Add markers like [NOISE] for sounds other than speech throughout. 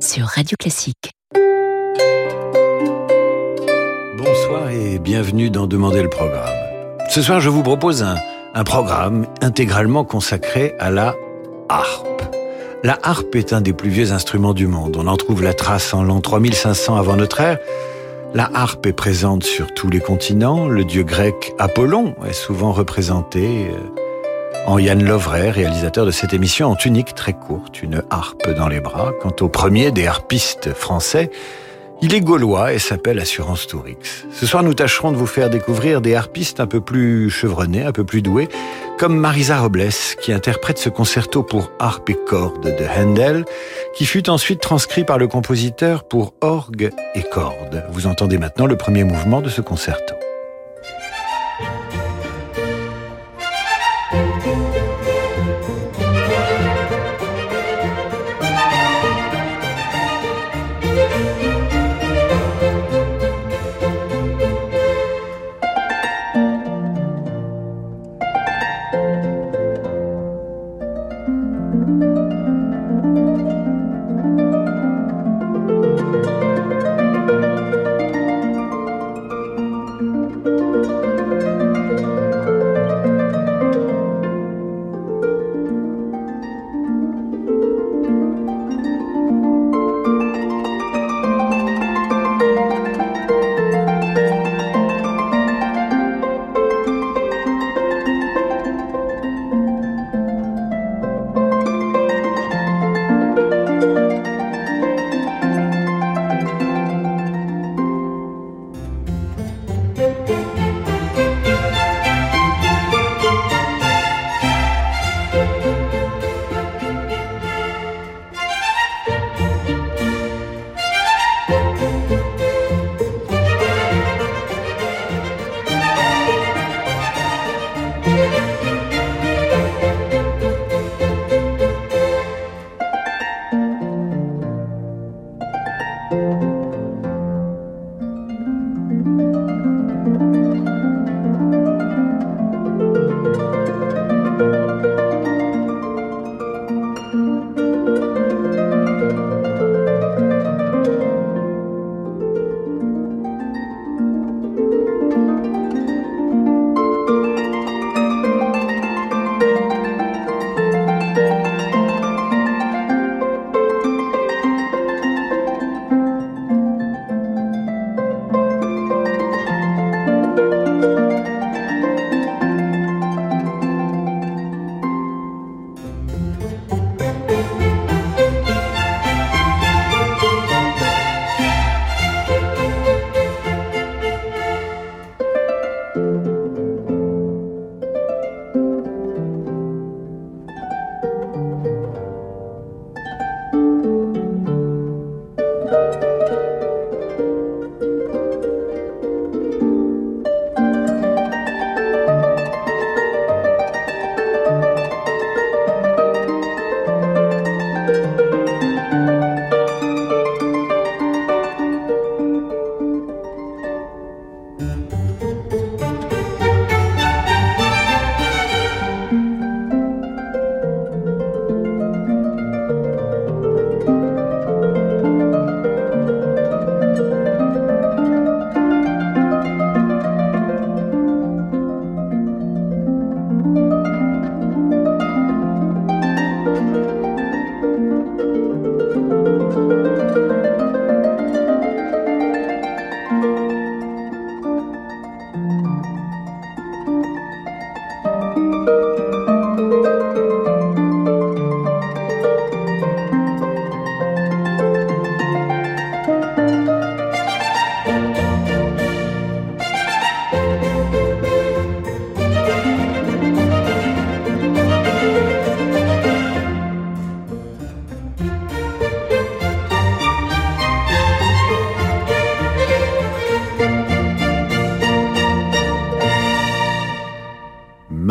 Sur Radio Classique. Bonsoir et bienvenue dans Demander le programme. Ce soir, je vous propose un, un programme intégralement consacré à la harpe. La harpe est un des plus vieux instruments du monde. On en trouve la trace en l'an 3500 avant notre ère. La harpe est présente sur tous les continents. Le dieu grec Apollon est souvent représenté euh, en Yann Lovray, réalisateur de cette émission en tunique très courte, une harpe dans les bras. Quant au premier des harpistes français, il est gaulois et s'appelle Assurance Tourix. Ce soir, nous tâcherons de vous faire découvrir des harpistes un peu plus chevronnés, un peu plus doués, comme Marisa Robles, qui interprète ce concerto pour harpe et cordes de Handel, qui fut ensuite transcrit par le compositeur pour orgue et cordes. Vous entendez maintenant le premier mouvement de ce concerto.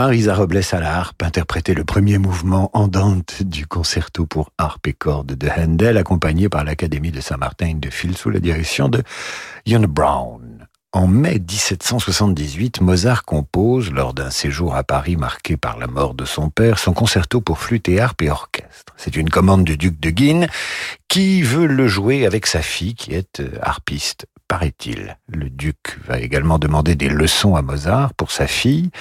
Marisa Robles à la harpe interprétait le premier mouvement andante du concerto pour harpe et cordes de Handel, accompagné par l'Académie de Saint-Martin de Fil sous la direction de Jan Brown. En mai 1778, Mozart compose, lors d'un séjour à Paris marqué par la mort de son père, son concerto pour flûte et harpe et orchestre. orchestre. C'est une commande du duc de Guine qui veut le jouer avec sa fille qui est euh, harpiste, paraît-il. Le duc va également demander des leçons à Mozart pour sa fille.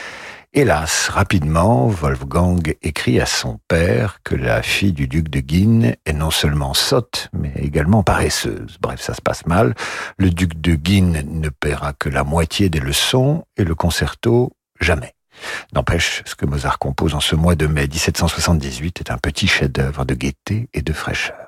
Hélas, rapidement, Wolfgang écrit à son père que la fille du duc de Guine est non seulement sotte, mais également paresseuse. Bref, ça se passe mal. Le duc de Guine ne paiera que la moitié des leçons et le concerto jamais. N'empêche, ce que Mozart compose en ce mois de mai 1778 est un petit chef-d'œuvre de gaieté et de fraîcheur.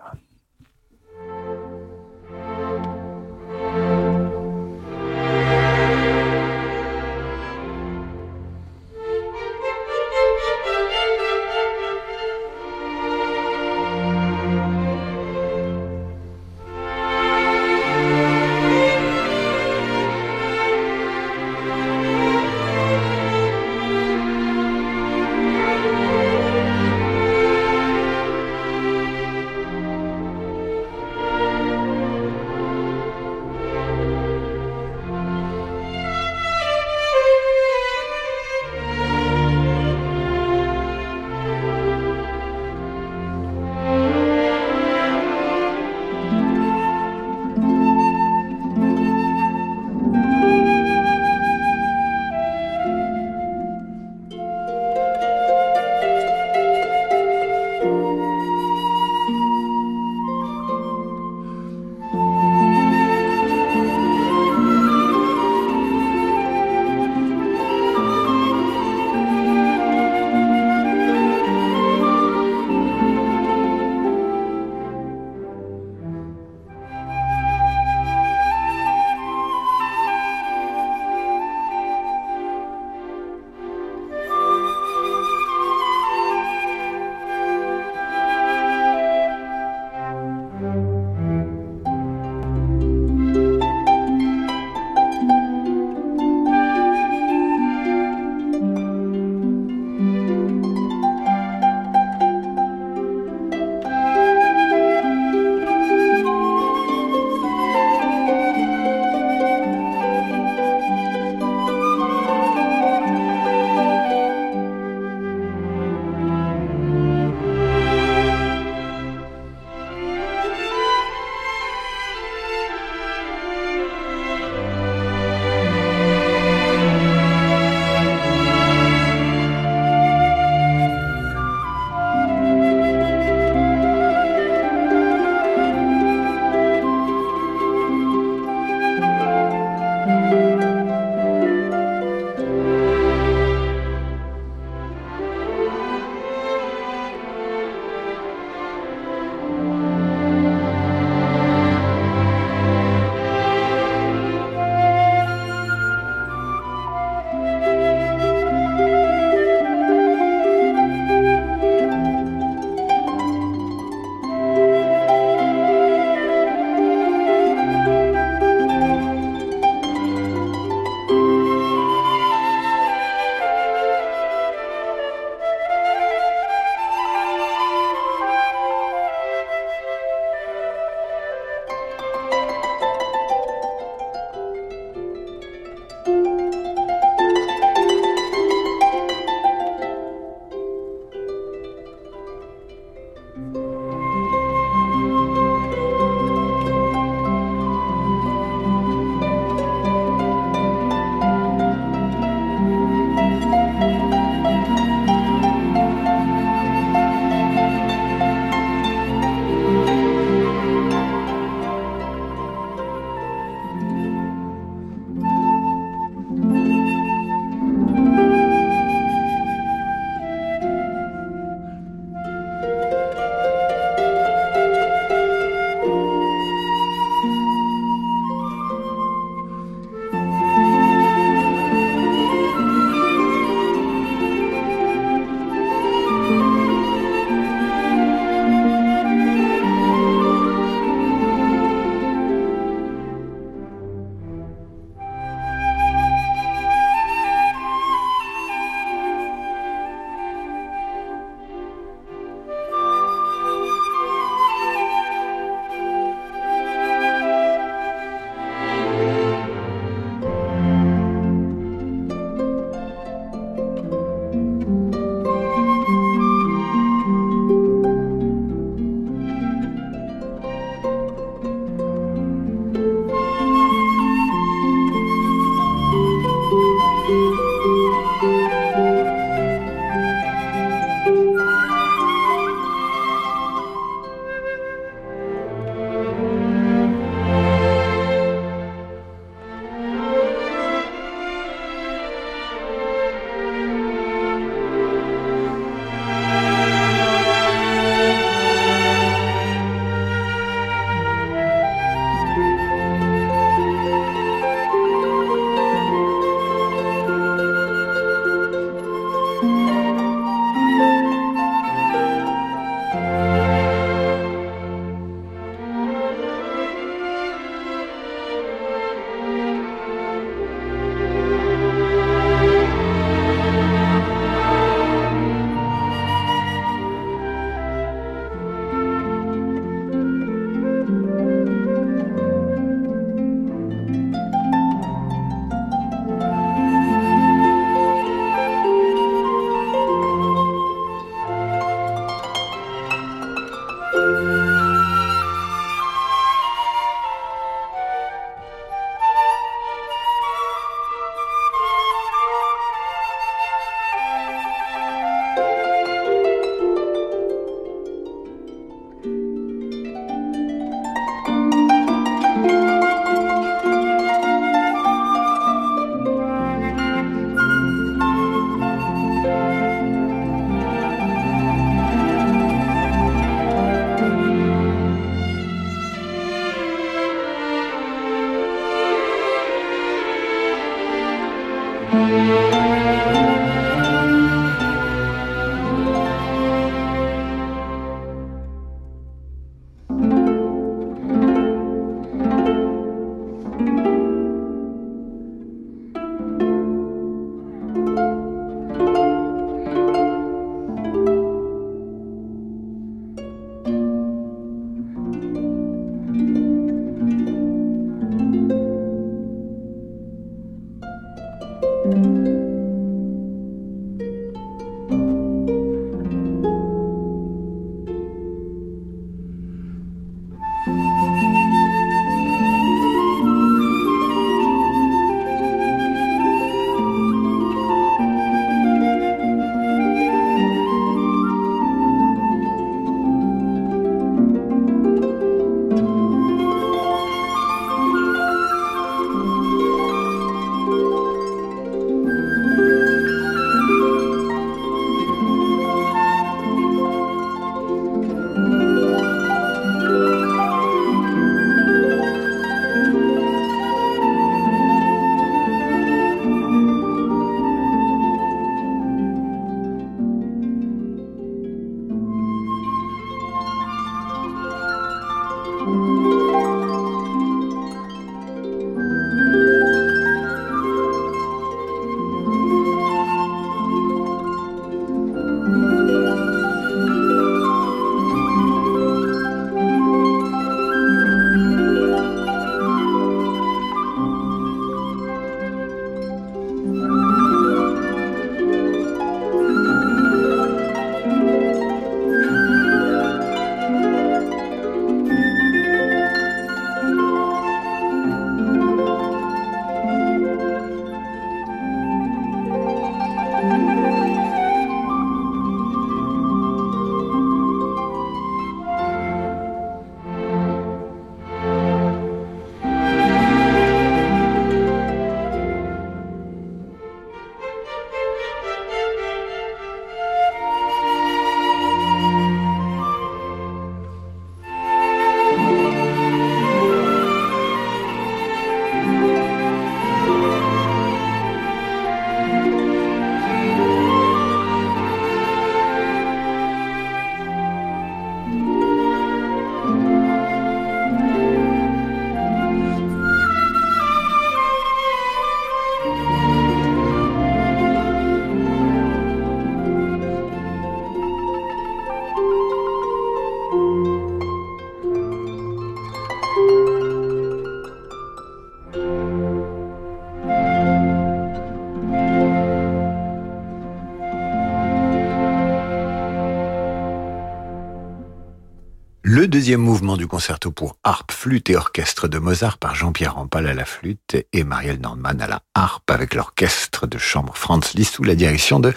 Deuxième mouvement du concerto pour harpe, flûte et orchestre de Mozart par Jean-Pierre Rampal à la flûte et Marielle Nordman à la harpe avec l'orchestre de chambre Franz Liszt sous la direction de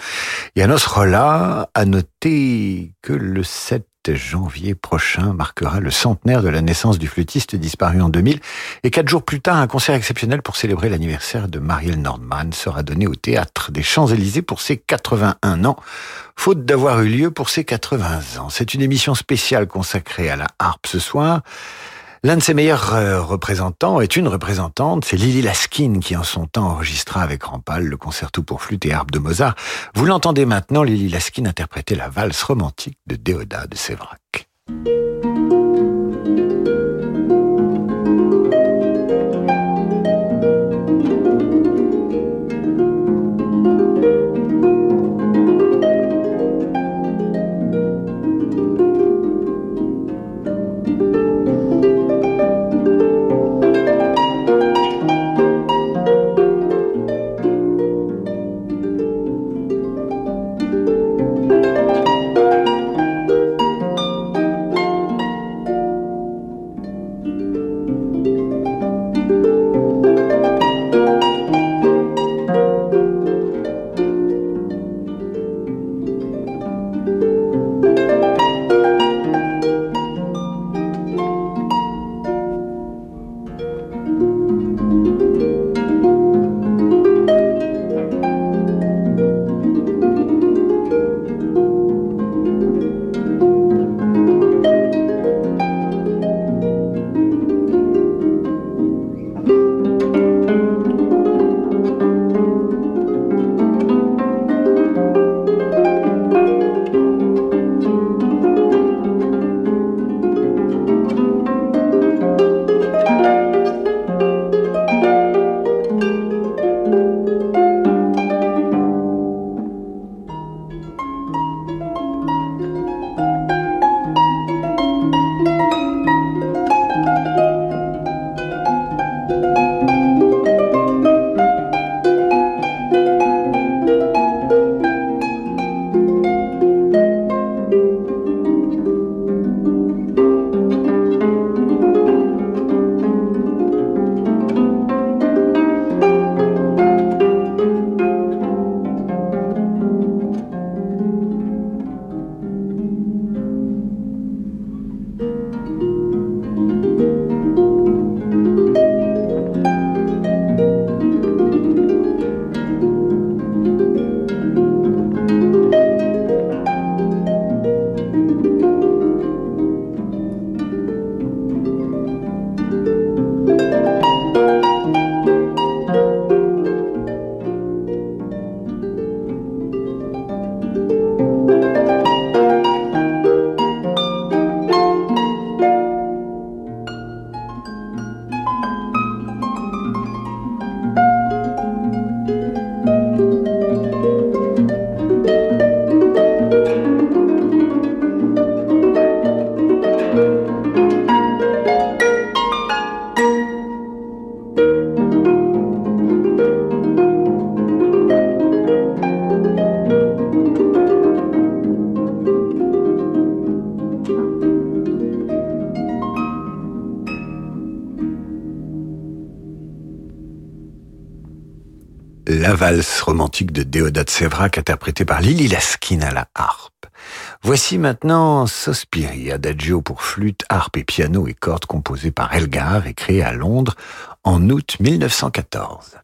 Janos Rolla. À noter que le 7 janvier prochain marquera le centenaire de la naissance du flûtiste disparu en 2000 et quatre jours plus tard, un concert exceptionnel pour célébrer l'anniversaire de Marielle Nordman sera donné au théâtre des Champs-Élysées pour ses 81 ans, faute d'avoir eu lieu pour ses 80 ans. C'est une émission spéciale consacrée à la harpe ce soir. L'un de ses meilleurs euh, représentants est une représentante, c'est Lily Laskin qui en son temps enregistra avec Rampal le concerto pour flûte et harpe de Mozart. Vous l'entendez maintenant, Lily Laskin interpréter la valse romantique de Déodat de Sévrac. La valse romantique de Déodat Sévrac interprétée par Lily Laskin à la harpe. Voici maintenant Sospiri, adagio pour flûte, harpe et piano et cordes composé par Elgar et créé à Londres en août 1914.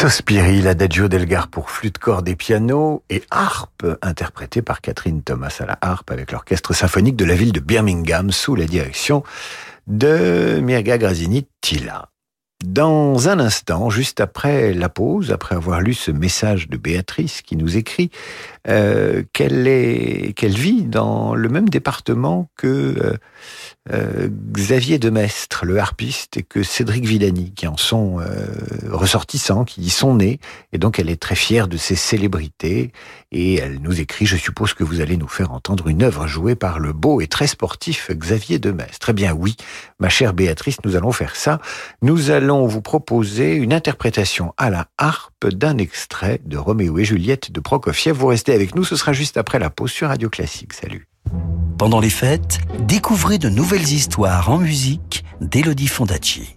Sospiri, l'adagio d'Elgar pour flûte, corde et piano, et harpe, interprété par Catherine Thomas à la harpe avec l'orchestre symphonique de la ville de Birmingham sous la direction de Mirga Grazini Tilla. Dans un instant, juste après la pause, après avoir lu ce message de Béatrice qui nous écrit euh, qu'elle est qu'elle vit dans le même département que euh, euh, Xavier Demestre, le harpiste, et que Cédric Villani, qui en sont ressortissants, qui y sont nés, et donc elle est très fière de ces célébrités, et elle nous écrit, je suppose que vous allez nous faire entendre une œuvre jouée par le beau et très sportif Xavier Demestre. Eh bien oui, ma chère Béatrice, nous allons faire ça. Nous allons vous proposer une interprétation à la harpe d'un extrait de Roméo et Juliette de Prokofiev. Vous restez avec nous, ce sera juste après la pause sur Radio Classique. Salut. Pendant les fêtes, découvrez de nouvelles histoires en musique d'Elodie Fondacci.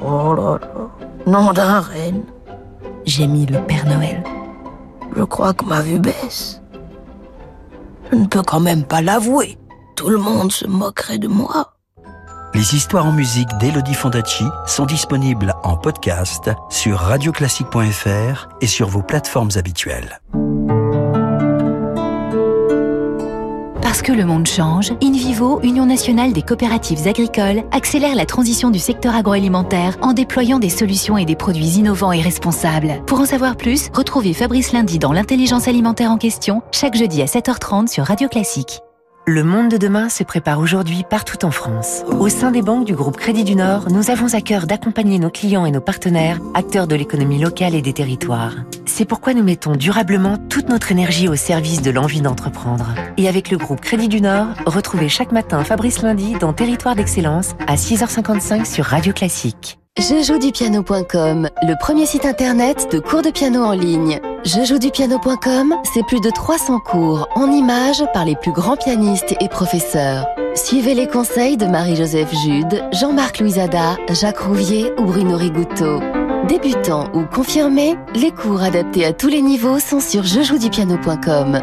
Oh là là, nom d'un reine. J'ai mis le Père Noël. Je crois que ma vue baisse. Je ne peux quand même pas l'avouer. Tout le monde se moquerait de moi. Les histoires en musique d'Elodie Fondacci sont disponibles en podcast sur radioclassique.fr et sur vos plateformes habituelles. Parce que le monde change, InVivo, Union nationale des coopératives agricoles, accélère la transition du secteur agroalimentaire en déployant des solutions et des produits innovants et responsables. Pour en savoir plus, retrouvez Fabrice Lundi dans l'intelligence alimentaire en question, chaque jeudi à 7h30 sur Radio Classique. Le monde de demain se prépare aujourd'hui partout en France. Au sein des banques du groupe Crédit du Nord, nous avons à cœur d'accompagner nos clients et nos partenaires, acteurs de l'économie locale et des territoires. C'est pourquoi nous mettons durablement toute notre énergie au service de l'envie d'entreprendre. Et avec le groupe Crédit du Nord, retrouvez chaque matin Fabrice Lundi dans Territoire d'Excellence à 6h55 sur Radio Classique. Jejoudupiano.com, le premier site internet de cours de piano en ligne. Jejoudupiano.com, c'est plus de 300 cours en images par les plus grands pianistes et professeurs. Suivez les conseils de Marie-Joseph Jude, Jean-Marc Louisada, Jacques Rouvier ou Bruno Rigouteau. Débutants ou confirmés, les cours adaptés à tous les niveaux sont sur jejoudupiano.com.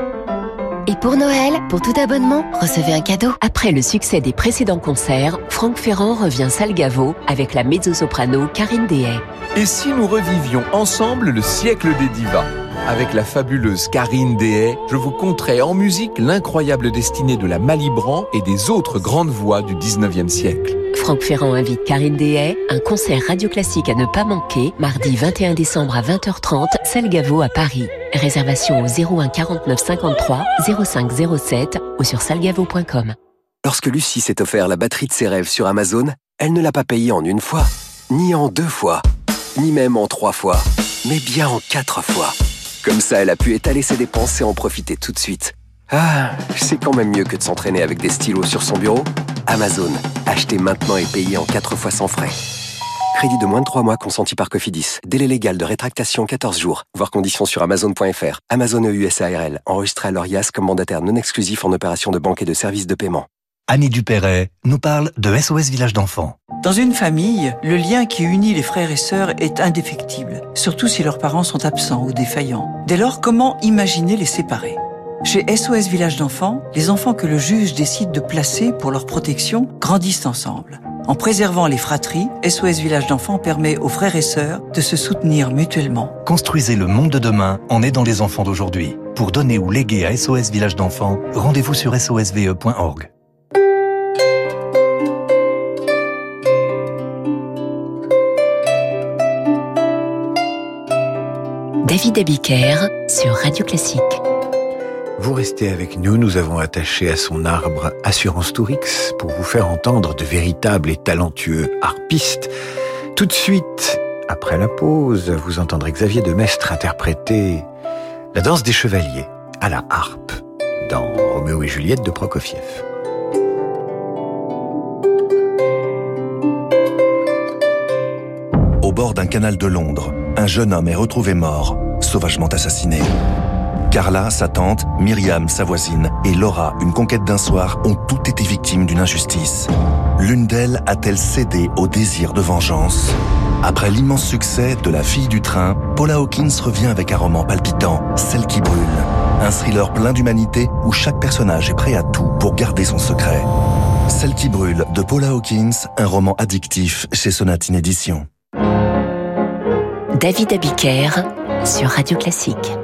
Pour Noël, pour tout abonnement, recevez un cadeau. Après le succès des précédents concerts, Franck Ferrand revient Salgavo avec la mezzo-soprano Karine Dehay. Et si nous revivions ensemble le siècle des divas? Avec la fabuleuse Karine Dehay, je vous conterai en musique l'incroyable destinée de la Malibran et des autres grandes voix du 19e siècle. Franck Ferrand invite Karine Dehay, un concert radio classique à ne pas manquer, mardi 21 décembre à 20h30, Salgavo à Paris. Réservation au 01 49 53 05 07 ou sur salgavo.com. Lorsque Lucie s'est offert la batterie de ses rêves sur Amazon, elle ne l'a pas payée en une fois, ni en deux fois, ni même en trois fois, mais bien en quatre fois. Comme ça, elle a pu étaler ses dépenses et en profiter tout de suite. Ah, c'est quand même mieux que de s'entraîner avec des stylos sur son bureau. Amazon, achetez maintenant et payez en 4 fois sans frais. Crédit de moins de 3 mois consenti par Cofidis. Délai légal de rétractation 14 jours. Voir conditions sur amazon.fr. Amazon EUSARL. Enregistré à l'ORIAS comme mandataire non exclusif en opération de banque et de services de paiement. Annie Dupéret nous parle de SOS Village d'enfants. Dans une famille, le lien qui unit les frères et sœurs est indéfectible, surtout si leurs parents sont absents ou défaillants. Dès lors, comment imaginer les séparer? Chez SOS Village d'enfants, les enfants que le juge décide de placer pour leur protection grandissent ensemble. En préservant les fratries, SOS Village d'enfants permet aux frères et sœurs de se soutenir mutuellement. Construisez le monde de demain en aidant les enfants d'aujourd'hui. Pour donner ou léguer à SOS Village d'enfants, rendez-vous sur sosve.org. David Abiker sur Radio Classique. Vous restez avec nous, nous avons attaché à son arbre Assurance Tourix pour vous faire entendre de véritables et talentueux harpistes. Tout de suite, après la pause, vous entendrez Xavier de Mestre interpréter la danse des chevaliers à la harpe dans Roméo et Juliette de Prokofiev. Au bord d'un canal de Londres, un jeune homme est retrouvé mort, sauvagement assassiné. Carla, sa tante, Myriam, sa voisine, et Laura, une conquête d'un soir, ont toutes été victimes d'une injustice. L'une d'elles a-t-elle cédé au désir de vengeance? Après l'immense succès de La fille du train, Paula Hawkins revient avec un roman palpitant, Celle qui brûle. Un thriller plein d'humanité où chaque personnage est prêt à tout pour garder son secret. Celle qui brûle de Paula Hawkins, un roman addictif chez Sonatine Édition. David Abiker sur Radio Classique.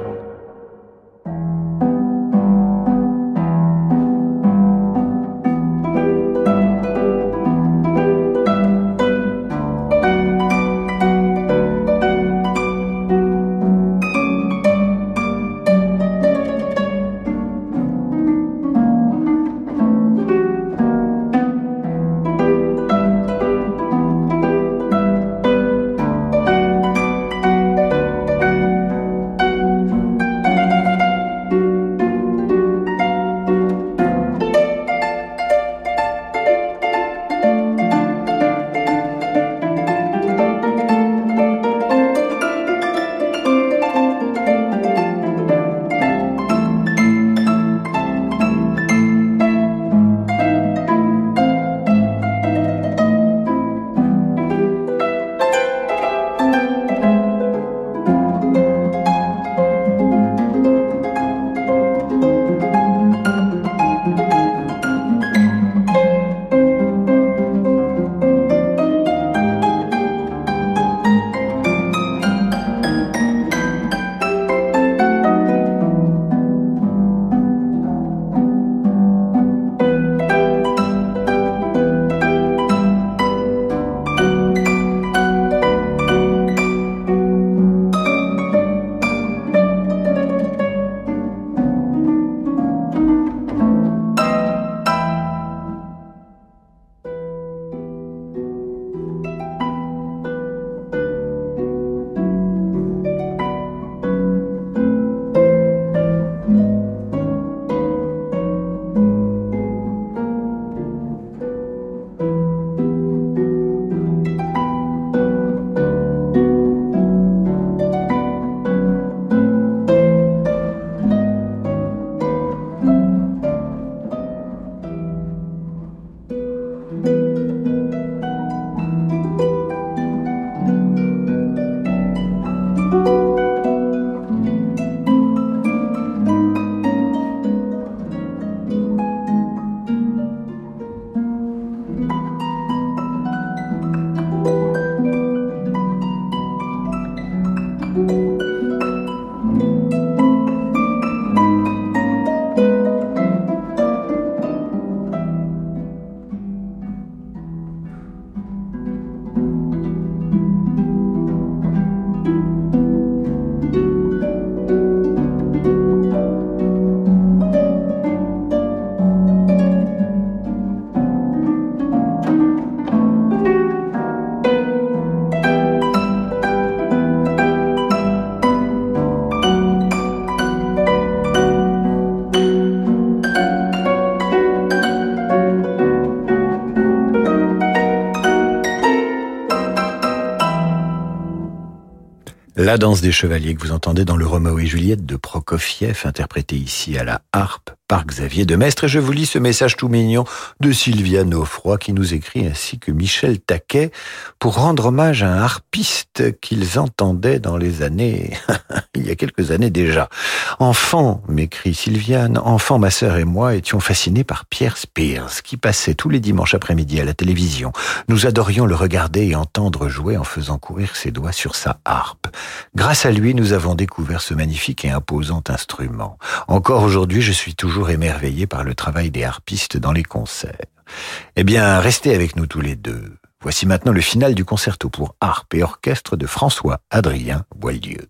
La danse des chevaliers que vous entendez dans le Roméo et Juliette de Prokofiev, interprété ici à la harpe par Xavier Demestre. Et je vous lis ce message tout mignon de Sylvia Nofroy qui nous écrit ainsi que Michel Taquet pour rendre hommage à un harpiste qu'ils entendaient dans les années, [LAUGHS] il y a quelques années déjà. Enfant, m'écrit Sylviane, enfant, ma sœur et moi étions fascinés par Pierre Spears qui passait tous les dimanches après-midi à la télévision. Nous adorions le regarder et entendre jouer en faisant courir ses doigts sur sa harpe. Grâce à lui, nous avons découvert ce magnifique et imposant instrument. Encore aujourd'hui, je suis toujours émerveillé par le travail des harpistes dans les concerts. Eh bien, restez avec nous tous les deux. Voici maintenant le final du concerto pour harpe et orchestre de François Adrien Boieldieu.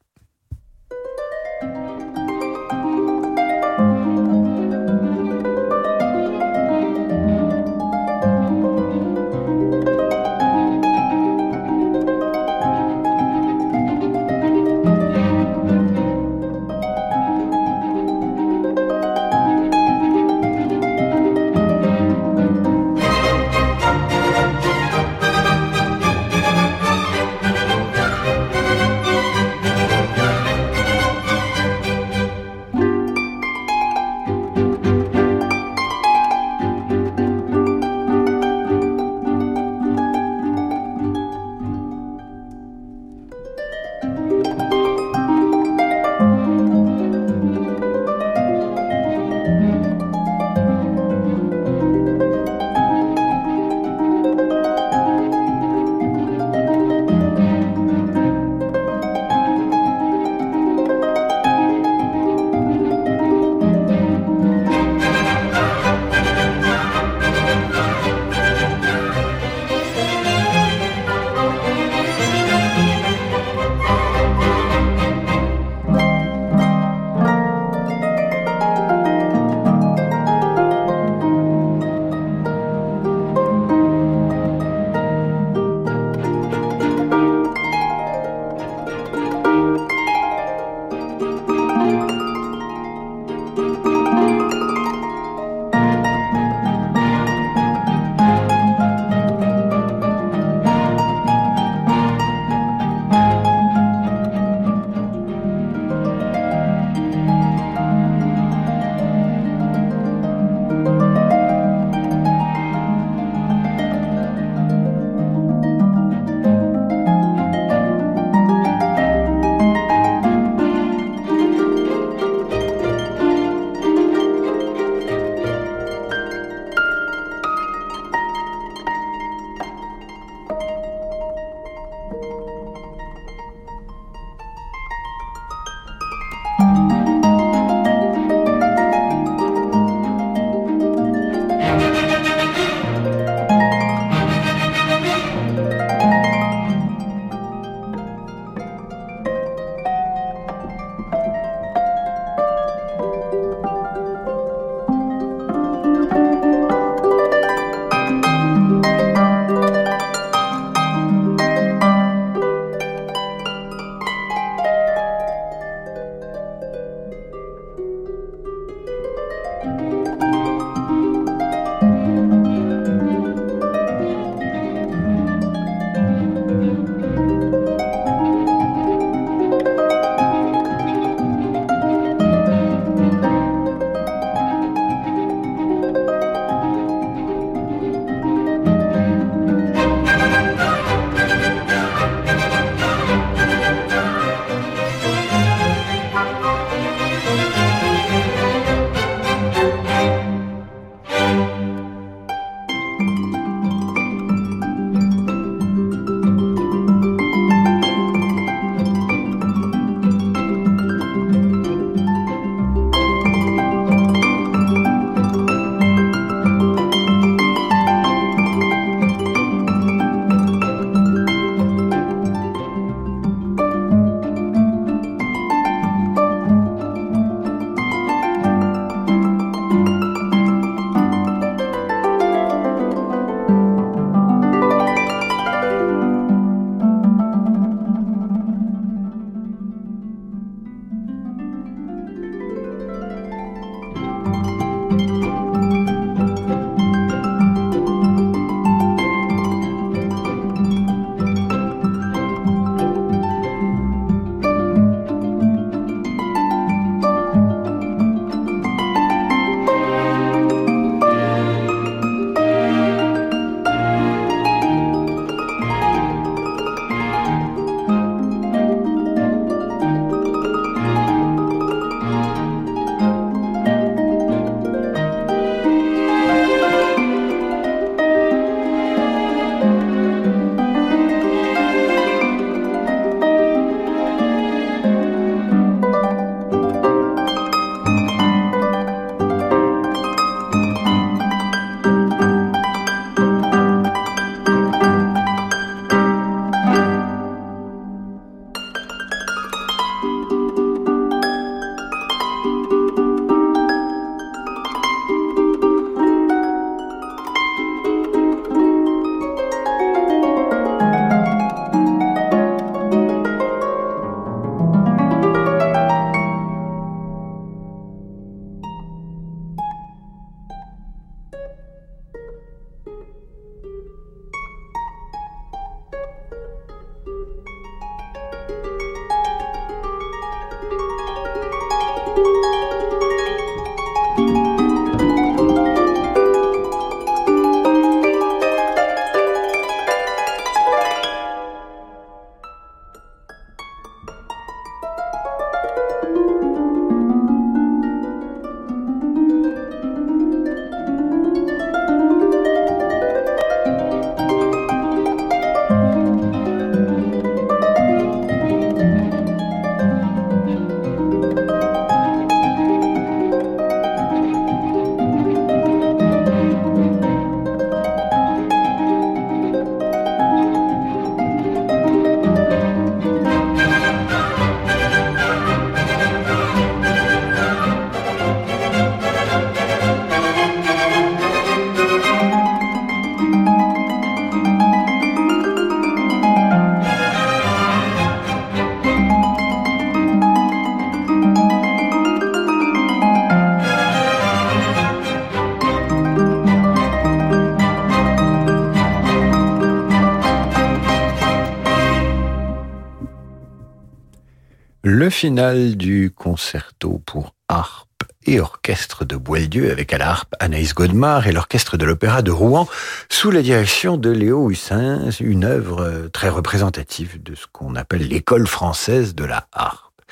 Le final du concerto pour harpe et orchestre de Boieldieu avec à la harpe Anaïs Godemar et l'orchestre de l'Opéra de Rouen sous la direction de Léo Hussin, une œuvre très représentative de ce qu'on appelle l'école française de la harpe.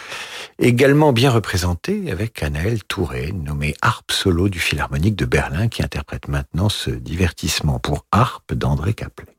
Également bien représentée avec Anaël Touré, nommée harpe solo du Philharmonique de Berlin qui interprète maintenant ce divertissement pour harpe d'André Caplet.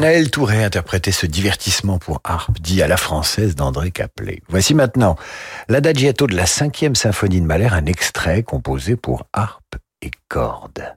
Anaël Touré interprétait ce divertissement pour harpe dit à la française d'André Caplet. Voici maintenant l'adagiato de la cinquième symphonie de Mahler, un extrait composé pour harpe et cordes.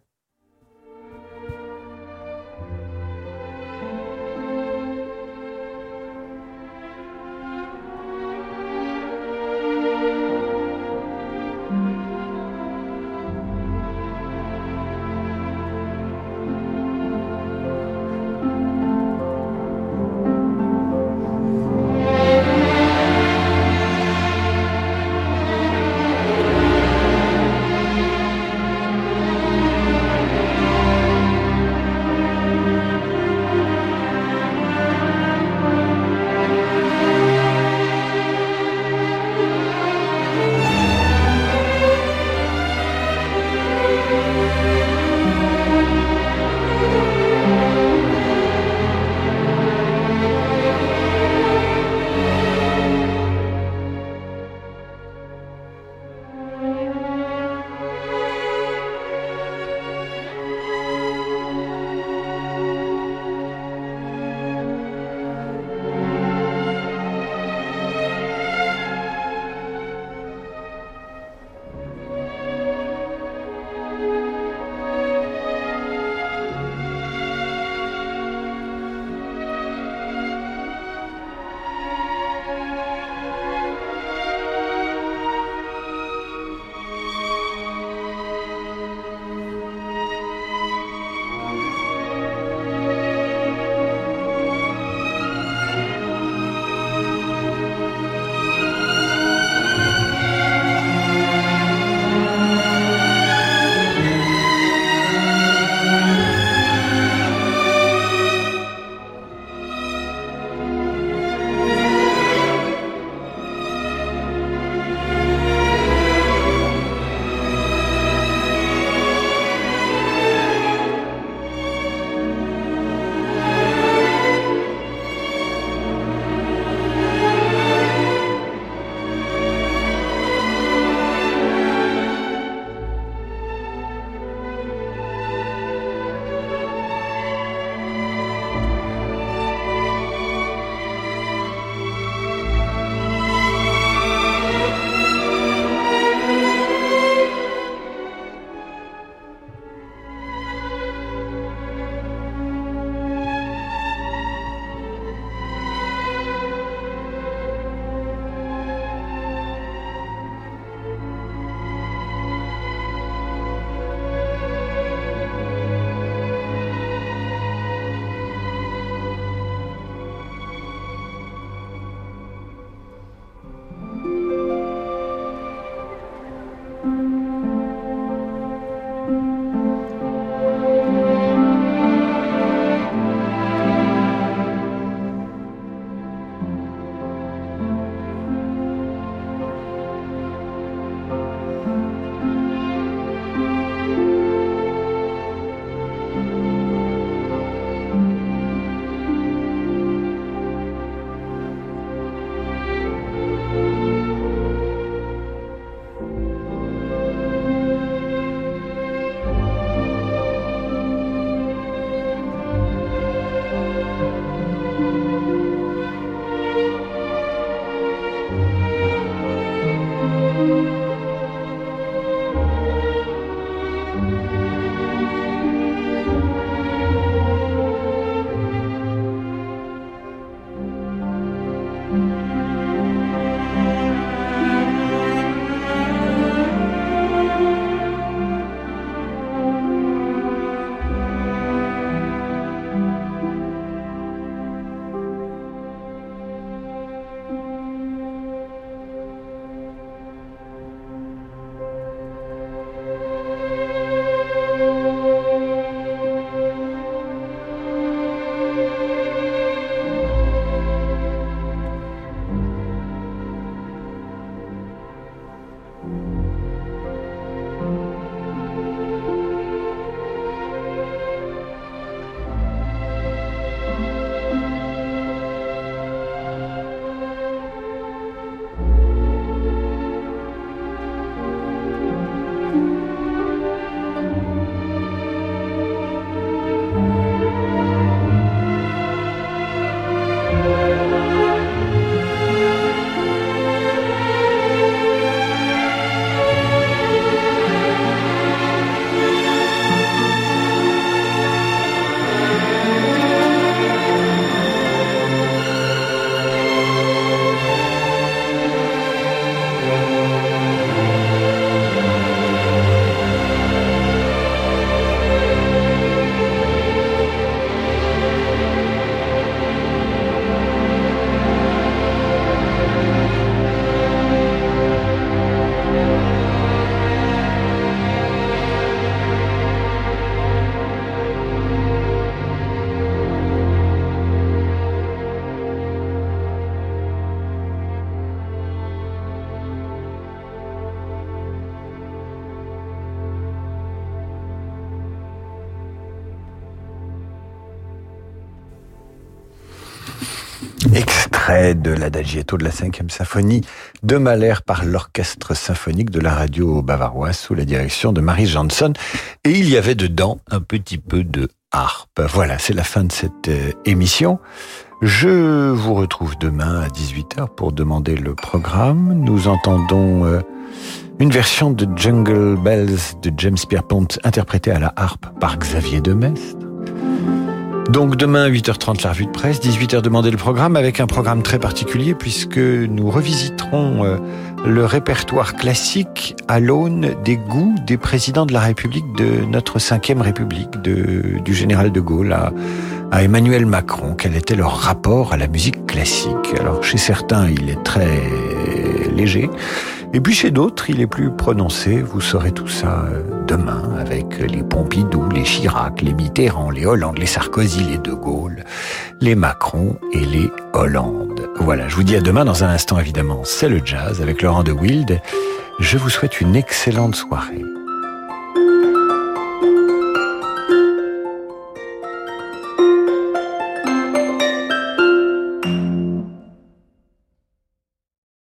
Extrait de l'Adagietto de la 5e symphonie de Mahler par l'orchestre symphonique de la radio bavaroise sous la direction de Marie Johnson. Et il y avait dedans un petit peu de harpe. Voilà, c'est la fin de cette euh, émission. Je vous retrouve demain à 18h pour demander le programme. Nous entendons euh, une version de Jungle Bells de James Pierpont interprétée à la harpe par Xavier Demestre. Donc demain 8h30 la revue de presse, 18h demander le programme avec un programme très particulier puisque nous revisiterons euh, le répertoire classique à l'aune des goûts des présidents de la République de notre cinquième République, de, du général de Gaulle à, à Emmanuel Macron. Quel était leur rapport à la musique classique? Alors chez certains il est très léger et puis chez d'autres, il est plus prononcé. Vous saurez tout ça euh, demain avec les Pompidou, les Chirac, les Mitterrand, les Hollande, les Sarkozy, les De Gaulle, les Macron et les Hollande. Voilà, je vous dis à demain dans un instant évidemment. C'est le jazz avec Laurent de Wild. Je vous souhaite une excellente soirée.